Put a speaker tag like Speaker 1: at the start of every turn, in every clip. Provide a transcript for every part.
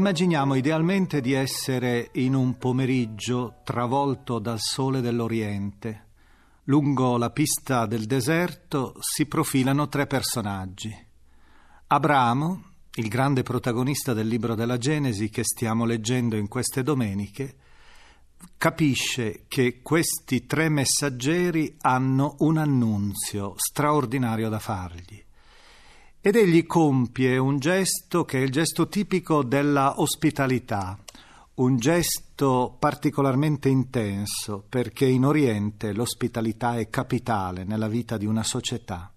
Speaker 1: Immaginiamo idealmente di essere in un pomeriggio travolto dal sole dell'Oriente. Lungo la pista del deserto si profilano tre personaggi. Abramo, il grande protagonista del libro della Genesi che stiamo leggendo in queste domeniche, capisce che questi tre messaggeri hanno un annunzio straordinario da fargli. Ed egli compie un gesto che è il gesto tipico della ospitalità, un gesto particolarmente intenso perché in Oriente l'ospitalità è capitale nella vita di una società.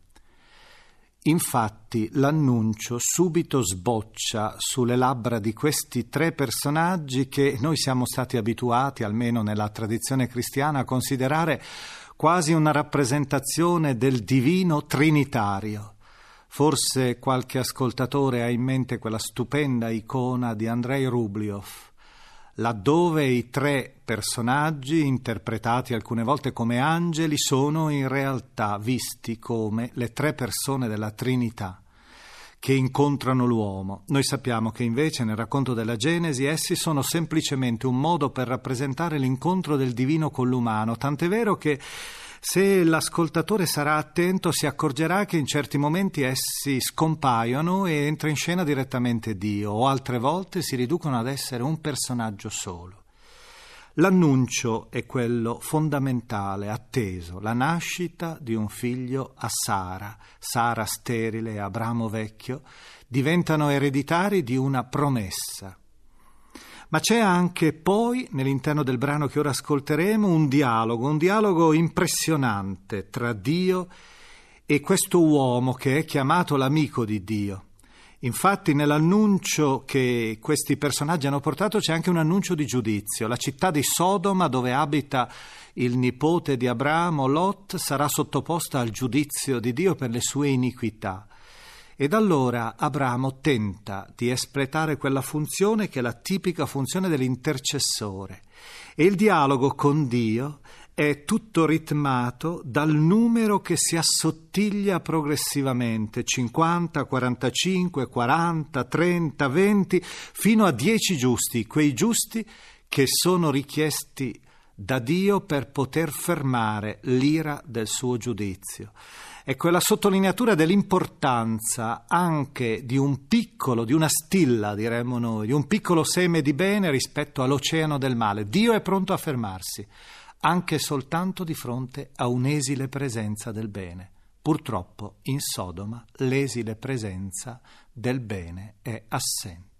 Speaker 1: Infatti l'annuncio subito sboccia sulle labbra di questi tre personaggi che noi siamo stati abituati, almeno nella tradizione cristiana, a considerare quasi una rappresentazione del divino trinitario. Forse qualche ascoltatore ha in mente quella stupenda icona di Andrei Rubliov, laddove i tre personaggi, interpretati alcune volte come angeli, sono in realtà visti come le tre persone della Trinità che incontrano l'uomo. Noi sappiamo che invece nel racconto della Genesi essi sono semplicemente un modo per rappresentare l'incontro del divino con l'umano, tant'è vero che se l'ascoltatore sarà attento si accorgerà che in certi momenti essi scompaiono e entra in scena direttamente Dio, o altre volte si riducono ad essere un personaggio solo. L'annuncio è quello fondamentale, atteso, la nascita di un figlio a Sara, Sara sterile e Abramo vecchio, diventano ereditari di una promessa. Ma c'è anche poi, nell'interno del brano che ora ascolteremo, un dialogo, un dialogo impressionante tra Dio e questo uomo che è chiamato l'amico di Dio. Infatti nell'annuncio che questi personaggi hanno portato c'è anche un annuncio di giudizio. La città di Sodoma, dove abita il nipote di Abramo, Lot, sarà sottoposta al giudizio di Dio per le sue iniquità. Ed allora Abramo tenta di espletare quella funzione che è la tipica funzione dell'intercessore. E il dialogo con Dio è tutto ritmato dal numero che si assottiglia progressivamente, 50, 45, 40, 30, 20, fino a 10 giusti, quei giusti che sono richiesti da Dio per poter fermare l'ira del suo giudizio. È la sottolineatura dell'importanza anche di un piccolo, di una stilla, diremmo noi, di un piccolo seme di bene rispetto all'oceano del male. Dio è pronto a fermarsi, anche soltanto di fronte a un'esile presenza del bene. Purtroppo in Sodoma l'esile presenza del bene è assente.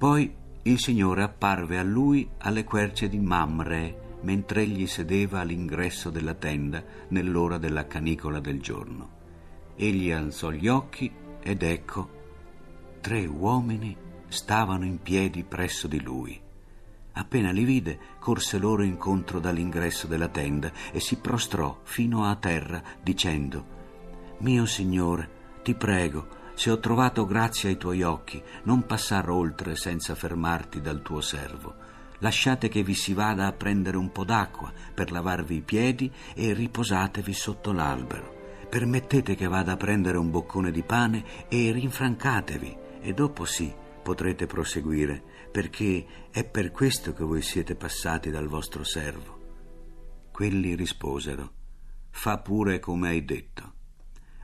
Speaker 2: Poi il Signore apparve a lui alle querce di Mamre, mentre egli sedeva all'ingresso della tenda nell'ora della canicola del giorno. Egli alzò gli occhi ed ecco, tre uomini stavano in piedi presso di lui. Appena li vide, corse loro incontro dall'ingresso della tenda e si prostrò fino a terra, dicendo, Mio Signore, ti prego, se ho trovato grazia ai tuoi occhi, non passar oltre senza fermarti dal tuo servo. Lasciate che vi si vada a prendere un po' d'acqua per lavarvi i piedi e riposatevi sotto l'albero. Permettete che vada a prendere un boccone di pane e rinfrancatevi, e dopo sì potrete proseguire, perché è per questo che voi siete passati dal vostro servo. Quelli risposero, fa pure come hai detto.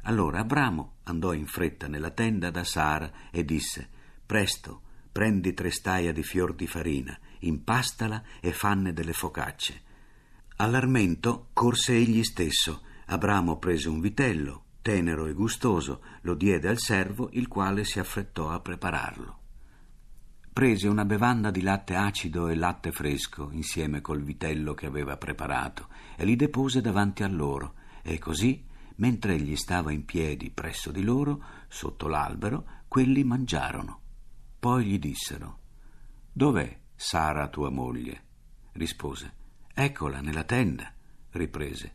Speaker 2: Allora Abramo andò in fretta nella tenda da Sara e disse: Presto, prendi tre staia di fior di farina, impastala e fanne delle focacce. All'armento corse egli stesso. Abramo prese un vitello, tenero e gustoso, lo diede al servo, il quale si affrettò a prepararlo. Prese una bevanda di latte acido e latte fresco insieme col vitello che aveva preparato e li depose davanti a loro, e così Mentre egli stava in piedi presso di loro, sotto l'albero, quelli mangiarono. Poi gli dissero: Dov'è Sara tua moglie? Rispose: Eccola nella tenda. Riprese: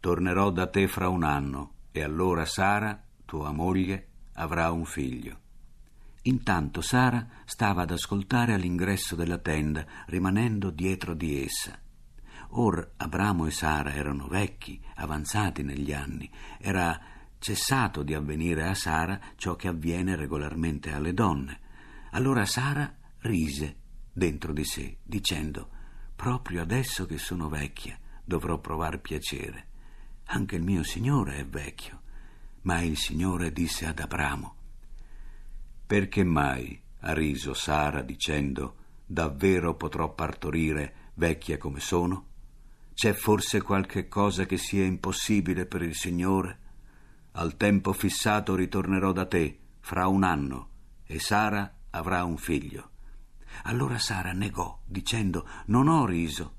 Speaker 2: Tornerò da te fra un anno, e allora Sara, tua moglie, avrà un figlio. Intanto Sara stava ad ascoltare all'ingresso della tenda, rimanendo dietro di essa. Or Abramo e Sara erano vecchi, avanzati negli anni, era cessato di avvenire a Sara ciò che avviene regolarmente alle donne. Allora Sara rise dentro di sé, dicendo Proprio adesso che sono vecchia dovrò provar piacere. Anche il mio Signore è vecchio. Ma il Signore disse ad Abramo Perché mai ha riso Sara dicendo Davvero potrò partorire vecchia come sono? C'è forse qualche cosa che sia impossibile per il Signore? Al tempo fissato ritornerò da te, fra un anno, e Sara avrà un figlio. Allora Sara negò, dicendo, non ho riso,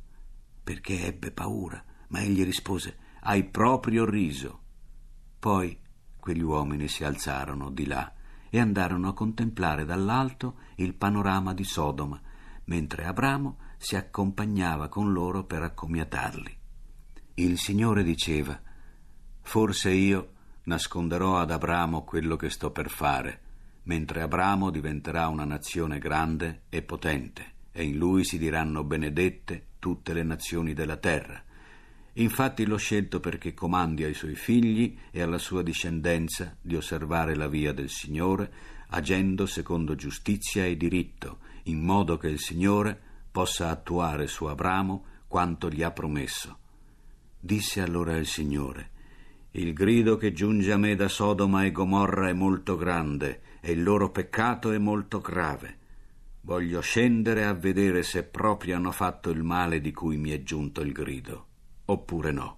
Speaker 2: perché ebbe paura, ma egli rispose, hai proprio riso. Poi quegli uomini si alzarono di là e andarono a contemplare dall'alto il panorama di Sodoma, mentre Abramo si accompagnava con loro per accomiatarli. Il Signore diceva, Forse io nasconderò ad Abramo quello che sto per fare, mentre Abramo diventerà una nazione grande e potente, e in lui si diranno benedette tutte le nazioni della terra. Infatti l'ho scelto perché comandi ai suoi figli e alla sua discendenza di osservare la via del Signore, agendo secondo giustizia e diritto, in modo che il Signore possa attuare su Abramo quanto gli ha promesso. Disse allora il Signore, il grido che giunge a me da Sodoma e Gomorra è molto grande e il loro peccato è molto grave. Voglio scendere a vedere se proprio hanno fatto il male di cui mi è giunto il grido, oppure no.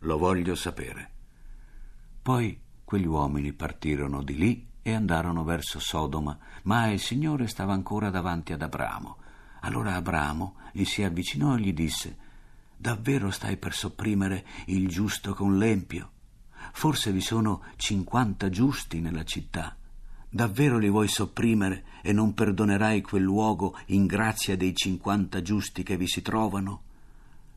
Speaker 2: Lo voglio sapere. Poi quegli uomini partirono di lì e andarono verso Sodoma, ma il Signore stava ancora davanti ad Abramo. Allora Abramo gli si avvicinò e gli disse Davvero stai per sopprimere il giusto con l'empio? Forse vi sono cinquanta giusti nella città. Davvero li vuoi sopprimere e non perdonerai quel luogo in grazia dei cinquanta giusti che vi si trovano?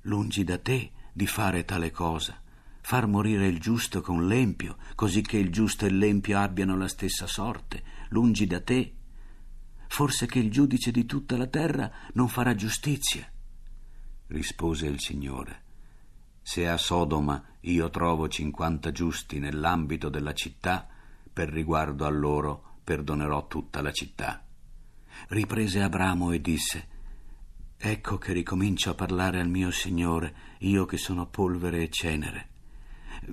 Speaker 2: Lungi da te di fare tale cosa. Far morire il giusto con l'empio, così che il giusto e l'empio abbiano la stessa sorte. Lungi da te forse che il giudice di tutta la terra non farà giustizia. Rispose il Signore, Se a Sodoma io trovo cinquanta giusti nell'ambito della città, per riguardo a loro perdonerò tutta la città. Riprese Abramo e disse, Ecco che ricomincio a parlare al mio Signore, io che sono polvere e cenere.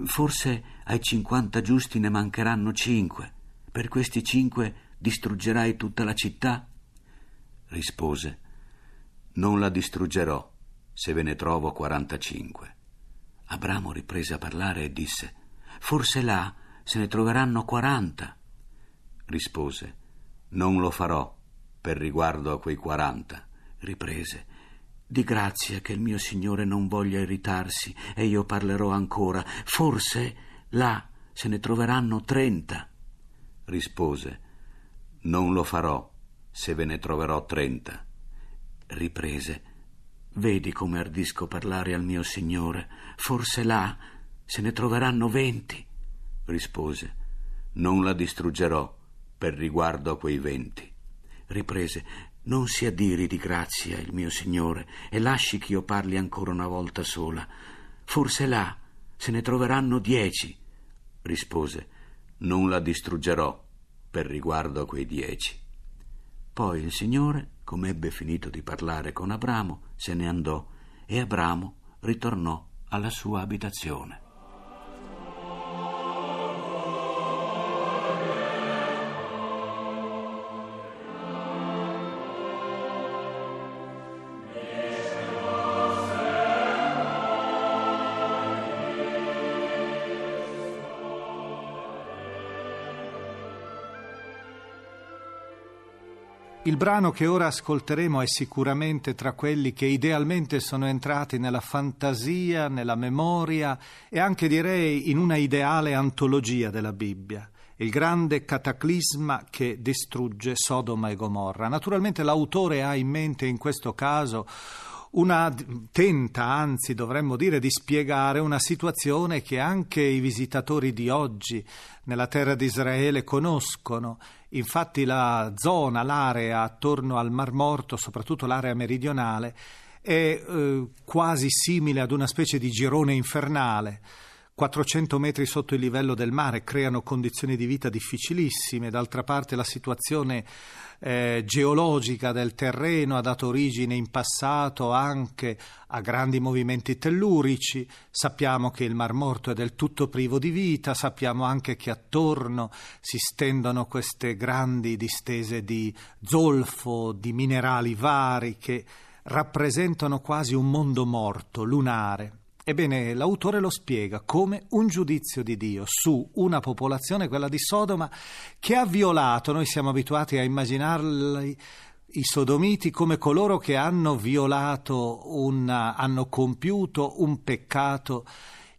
Speaker 2: Forse ai cinquanta giusti ne mancheranno cinque. Per questi cinque distruggerai tutta la città? Rispose, Non la distruggerò se ve ne trovo quarantacinque. Abramo riprese a parlare e disse, Forse là se ne troveranno quaranta. Rispose, Non lo farò per riguardo a quei quaranta. Riprese, Di grazia che il mio Signore non voglia irritarsi e io parlerò ancora. Forse là se ne troveranno trenta. Rispose, Non lo farò se ve ne troverò trenta. Riprese, Vedi come ardisco parlare al mio Signore. Forse là se ne troveranno venti. Rispose, Non la distruggerò per riguardo a quei venti. Riprese, Non si adiri di grazia il mio Signore e lasci che io parli ancora una volta sola. Forse là se ne troveranno dieci. Rispose, Non la distruggerò per riguardo a quei dieci. Poi il Signore come ebbe finito di parlare con Abramo, se ne andò e Abramo ritornò alla sua abitazione.
Speaker 1: Il brano che ora ascolteremo è sicuramente tra quelli che idealmente sono entrati nella fantasia, nella memoria e anche direi in una ideale antologia della Bibbia il grande cataclisma che distrugge Sodoma e Gomorra. Naturalmente l'autore ha in mente in questo caso una tenta, anzi dovremmo dire, di spiegare una situazione che anche i visitatori di oggi nella terra di Israele conoscono. Infatti la zona, l'area attorno al Mar Morto, soprattutto l'area meridionale, è eh, quasi simile ad una specie di girone infernale. 400 metri sotto il livello del mare creano condizioni di vita difficilissime, d'altra parte la situazione eh, geologica del terreno ha dato origine in passato anche a grandi movimenti tellurici, sappiamo che il Mar Morto è del tutto privo di vita, sappiamo anche che attorno si stendono queste grandi distese di zolfo, di minerali vari che rappresentano quasi un mondo morto, lunare. Ebbene, l'autore lo spiega come un giudizio di Dio su una popolazione, quella di Sodoma, che ha violato, noi siamo abituati a immaginarli i sodomiti come coloro che hanno violato, una, hanno compiuto un peccato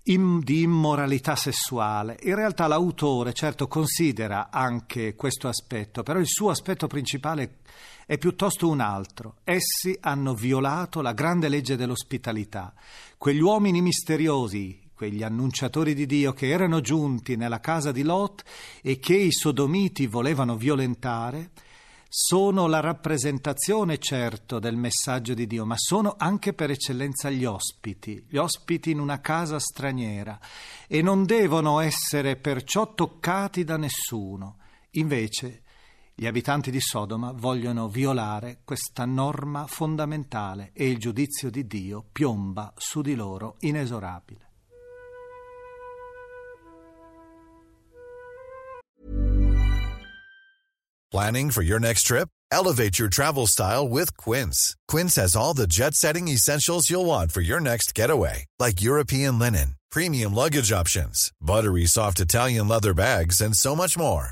Speaker 1: in, di immoralità sessuale. In realtà l'autore certo considera anche questo aspetto, però il suo aspetto principale è piuttosto un altro. Essi hanno violato la grande legge dell'ospitalità. Quegli uomini misteriosi, quegli annunciatori di Dio che erano giunti nella casa di Lot e che i sodomiti volevano violentare, sono la rappresentazione certo del messaggio di Dio, ma sono anche per eccellenza gli ospiti, gli ospiti in una casa straniera e non devono essere perciò toccati da nessuno. Invece gli abitanti di Sodoma vogliono violare questa norma fondamentale e il giudizio di Dio piomba su di loro inesorabile.
Speaker 3: Planning for your next trip? Elevate your travel style with Quince. Quince has all the jet setting essentials you'll want for your next getaway, like European linen, premium luggage options, buttery soft Italian leather bags, and so much more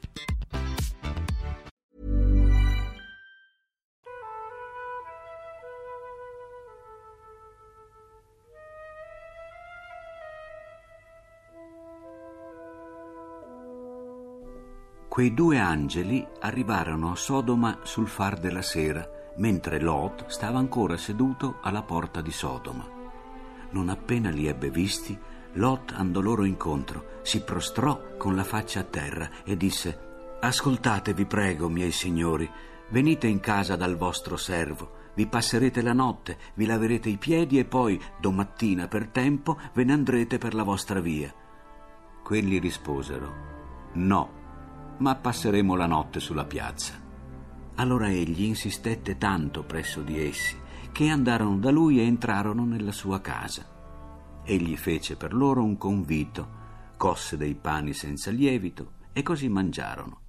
Speaker 2: Quei due angeli arrivarono a Sodoma sul far della sera, mentre Lot stava ancora seduto alla porta di Sodoma. Non appena li ebbe visti, Lot andò loro incontro, si prostrò con la faccia a terra e disse Ascoltate, vi prego, miei signori, venite in casa dal vostro servo, vi passerete la notte, vi laverete i piedi e poi, domattina per tempo, ve ne andrete per la vostra via. Quelli risposero No ma passeremo la notte sulla piazza. Allora egli insistette tanto presso di essi che andarono da lui e entrarono nella sua casa. Egli fece per loro un convito, cosse dei pani senza lievito e così mangiarono.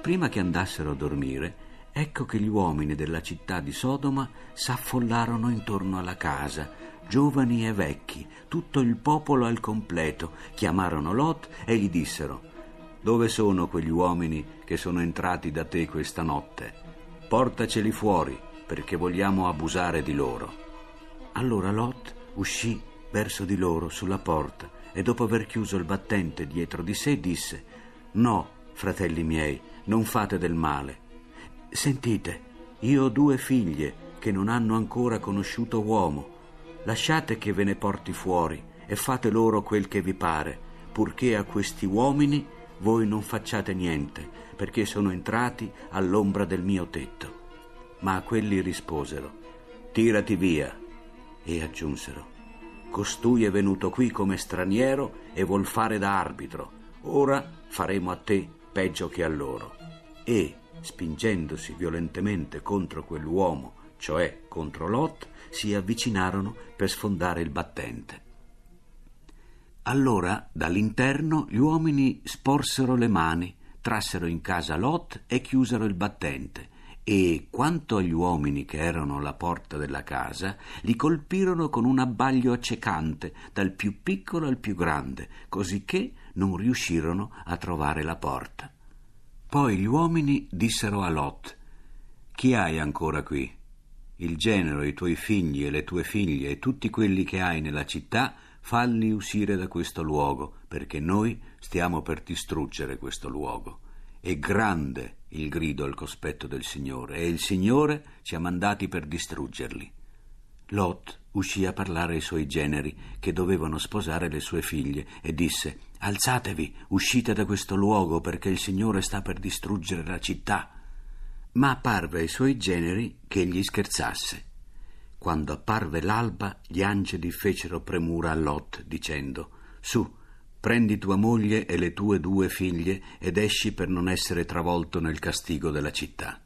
Speaker 2: Prima che andassero a dormire, Ecco che gli uomini della città di Sodoma s'affollarono intorno alla casa, giovani e vecchi, tutto il popolo al completo, chiamarono Lot e gli dissero Dove sono quegli uomini che sono entrati da te questa notte? Portaceli fuori, perché vogliamo abusare di loro. Allora Lot uscì verso di loro sulla porta e dopo aver chiuso il battente dietro di sé disse No, fratelli miei, non fate del male Sentite, io ho due figlie che non hanno ancora conosciuto uomo. Lasciate che ve ne porti fuori e fate loro quel che vi pare, purché a questi uomini voi non facciate niente, perché sono entrati all'ombra del mio tetto. Ma a quelli risposero, tirati via. E aggiunsero, costui è venuto qui come straniero e vuol fare da arbitro. Ora faremo a te peggio che a loro. E, spingendosi violentemente contro quell'uomo, cioè contro Lot, si avvicinarono per sfondare il battente. Allora dall'interno gli uomini sporsero le mani, trassero in casa Lot e chiusero il battente, e quanto agli uomini che erano alla porta della casa, li colpirono con un abbaglio accecante, dal più piccolo al più grande, cosicché non riuscirono a trovare la porta. Poi gli uomini dissero a Lot, Chi hai ancora qui? Il genero, i tuoi figli e le tue figlie e tutti quelli che hai nella città, falli uscire da questo luogo, perché noi stiamo per distruggere questo luogo. È grande il grido al cospetto del Signore, e il Signore ci ha mandati per distruggerli. Lot uscì a parlare ai suoi generi che dovevano sposare le sue figlie e disse Alzatevi, uscite da questo luogo perché il Signore sta per distruggere la città. Ma apparve ai suoi generi che egli scherzasse. Quando apparve l'alba, gli angeli fecero premura a Lot, dicendo Su, prendi tua moglie e le tue due figlie ed esci per non essere travolto nel castigo della città.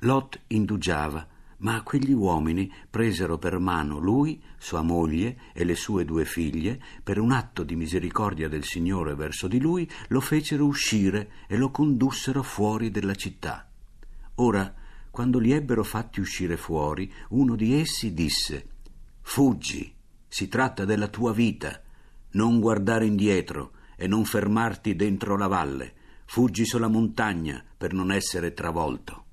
Speaker 2: Lot indugiava ma quegli uomini presero per mano lui, sua moglie e le sue due figlie, per un atto di misericordia del Signore verso di lui, lo fecero uscire e lo condussero fuori della città. Ora, quando li ebbero fatti uscire fuori, uno di essi disse Fuggi, si tratta della tua vita, non guardare indietro e non fermarti dentro la valle, fuggi sulla montagna per non essere travolto.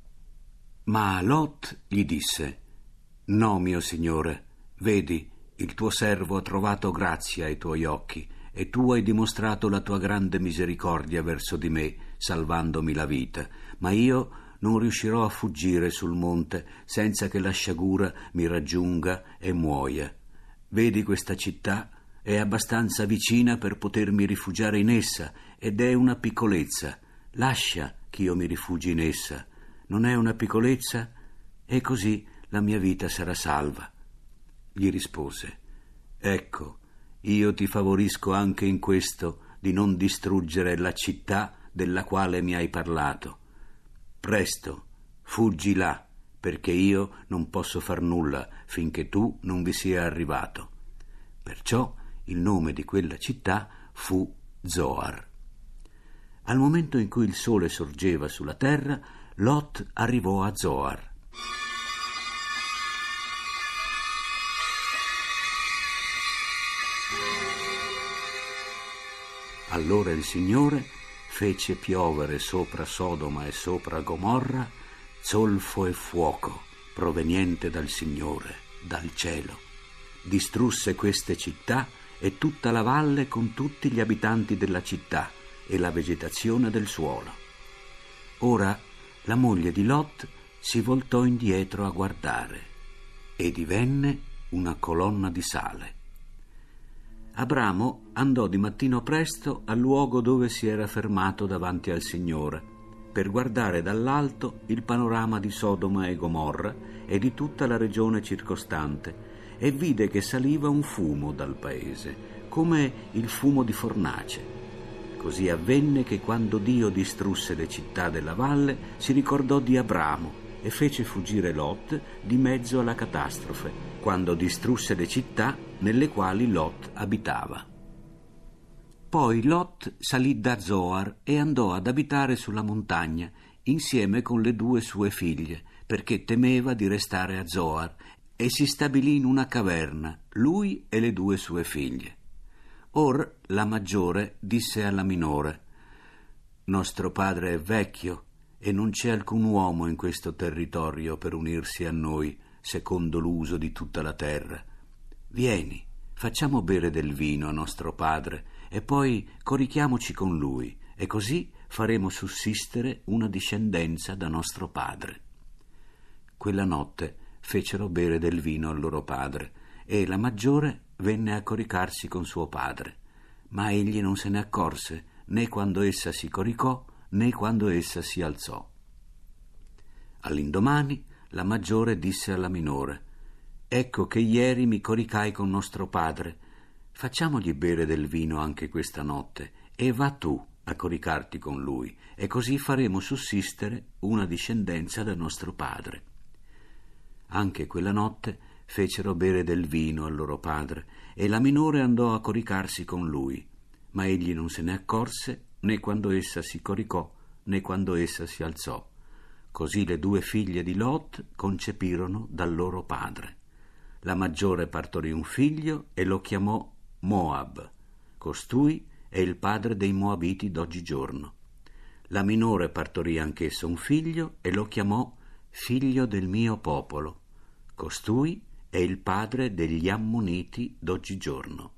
Speaker 2: Ma Lot gli disse No, mio signore, vedi, il tuo servo ha trovato grazia ai tuoi occhi, e tu hai dimostrato la tua grande misericordia verso di me, salvandomi la vita, ma io non riuscirò a fuggire sul monte senza che la sciagura mi raggiunga e muoia. Vedi questa città? È abbastanza vicina per potermi rifugiare in essa, ed è una piccolezza. Lascia che io mi rifugi in essa non è una piccolezza? E così la mia vita sarà salva. Gli rispose, Ecco, io ti favorisco anche in questo di non distruggere la città della quale mi hai parlato. Presto, fuggi là, perché io non posso far nulla finché tu non vi sia arrivato. Perciò il nome di quella città fu Zoar. Al momento in cui il sole sorgeva sulla terra, Lot arrivò a Zoar. Allora il Signore fece piovere sopra Sodoma e sopra Gomorra zolfo e fuoco proveniente dal Signore, dal cielo. Distrusse queste città e tutta la valle con tutti gli abitanti della città e la vegetazione del suolo. Ora la moglie di Lot si voltò indietro a guardare e divenne una colonna di sale. Abramo andò di mattino presto al luogo dove si era fermato davanti al Signore, per guardare dall'alto il panorama di Sodoma e Gomorra e di tutta la regione circostante, e vide che saliva un fumo dal paese, come il fumo di fornace. Così avvenne che quando Dio distrusse le città della valle, si ricordò di Abramo e fece fuggire Lot di mezzo alla catastrofe, quando distrusse le città nelle quali Lot abitava. Poi Lot salì da Zoar e andò ad abitare sulla montagna insieme con le due sue figlie, perché temeva di restare a Zoar, e si stabilì in una caverna, lui e le due sue figlie. Or la maggiore disse alla minore Nostro padre è vecchio e non c'è alcun uomo in questo territorio per unirsi a noi, secondo l'uso di tutta la terra. Vieni, facciamo bere del vino a nostro padre e poi corichiamoci con lui, e così faremo sussistere una discendenza da nostro padre. Quella notte fecero bere del vino al loro padre, e la maggiore venne a coricarsi con suo padre, ma egli non se ne accorse né quando essa si coricò né quando essa si alzò. All'indomani la maggiore disse alla minore Ecco che ieri mi coricai con nostro padre, facciamogli bere del vino anche questa notte, e va tu a coricarti con lui, e così faremo sussistere una discendenza da nostro padre. Anche quella notte fecero bere del vino al loro padre, e la minore andò a coricarsi con lui, ma egli non se ne accorse né quando essa si coricò né quando essa si alzò. Così le due figlie di Lot concepirono dal loro padre. La maggiore partorì un figlio e lo chiamò Moab. Costui è il padre dei Moabiti d'oggigiorno. La minore partorì anch'essa un figlio e lo chiamò figlio del mio popolo. Costui è il padre degli Ammoniti d'oggigiorno.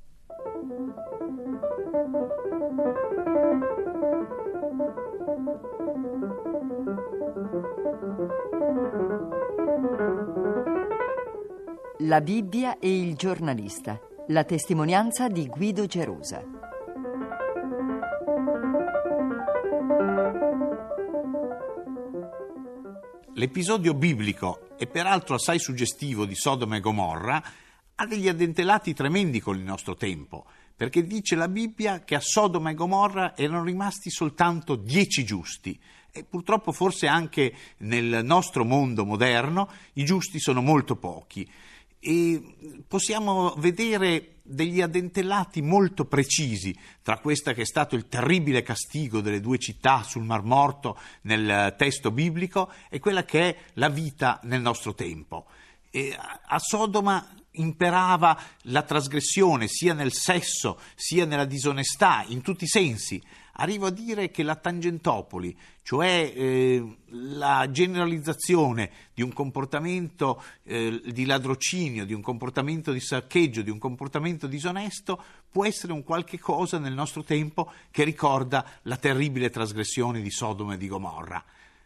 Speaker 4: La Bibbia e il giornalista. La testimonianza di Guido Gerusa.
Speaker 5: L'episodio biblico, e peraltro assai suggestivo, di Sodoma e Gomorra ha degli addentelati tremendi con il nostro tempo, perché dice la Bibbia che a Sodoma e Gomorra erano rimasti soltanto dieci giusti. E purtroppo forse anche nel nostro mondo moderno i giusti sono molto pochi e possiamo vedere degli addentellati molto precisi tra questo che è stato il terribile castigo delle due città sul Mar Morto nel testo biblico e quella che è la vita nel nostro tempo. E a Sodoma imperava la trasgressione sia nel sesso sia nella disonestà, in tutti i sensi. Arrivo a dire che la Tangentopoli, cioè eh, la generalizzazione di un comportamento eh, di ladrocinio, di un comportamento di saccheggio, di un comportamento disonesto, può essere un qualche cosa nel nostro tempo che ricorda la terribile trasgressione di Sodoma e di Gomorra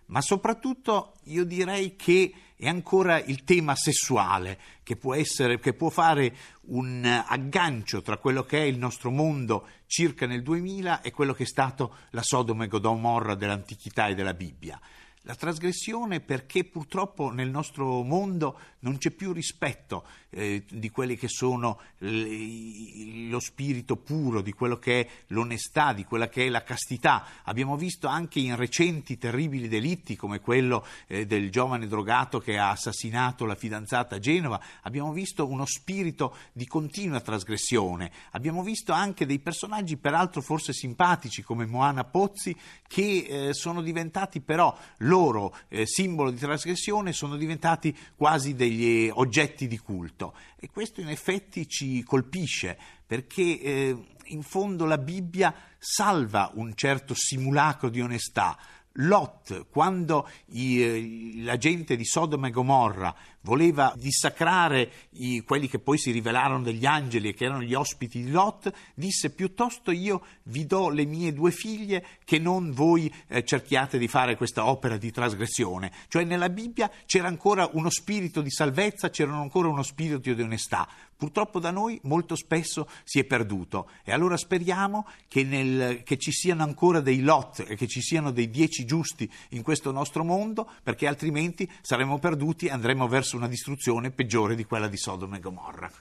Speaker 5: ma soprattutto io direi che è ancora il tema sessuale che può, essere, che può fare un aggancio tra quello che è il nostro mondo circa nel 2000 e quello che è stato la Sodoma e Gomorra dell'antichità e della Bibbia. La trasgressione perché purtroppo nel nostro mondo non c'è più rispetto eh, di quelli che sono l- lo spirito puro, di quello che è l'onestà, di quella che è la castità. Abbiamo visto anche in recenti terribili delitti come quello eh, del giovane drogato che ha assassinato la fidanzata a Genova, abbiamo visto uno spirito di continua trasgressione. Abbiamo visto anche dei personaggi peraltro forse simpatici come Moana Pozzi che eh, sono diventati però loro eh, simbolo di trasgressione, sono diventati quasi degli oggetti di culto e questo in effetti ci colpisce perché eh, in fondo la Bibbia salva un certo simulacro di onestà. Lot, quando i, eh, la gente di Sodoma e Gomorra voleva dissacrare i, quelli che poi si rivelarono degli angeli e che erano gli ospiti di Lot, disse piuttosto io vi do le mie due figlie che non voi eh, cerchiate di fare questa opera di trasgressione. Cioè nella Bibbia c'era ancora uno spirito di salvezza, c'era ancora uno spirito di onestà. Purtroppo da noi molto spesso si è perduto e allora speriamo che, nel, che ci siano ancora dei Lot e che ci siano dei dieci giusti in questo nostro mondo perché altrimenti saremo perduti e andremo verso verso una distruzione peggiore di quella di Sodoma e Gomorra.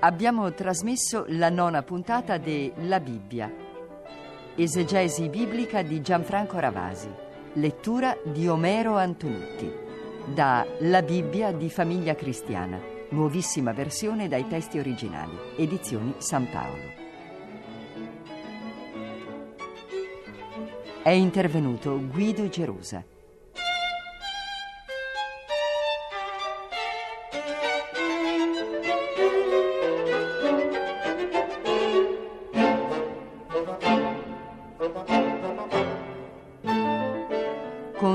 Speaker 4: Abbiamo trasmesso la nona puntata de La Bibbia, esegesi biblica di Gianfranco Ravasi, lettura di Omero Antonutti da La Bibbia di Famiglia Cristiana, nuovissima versione dai testi originali, edizioni San Paolo. È intervenuto Guido Gerusa.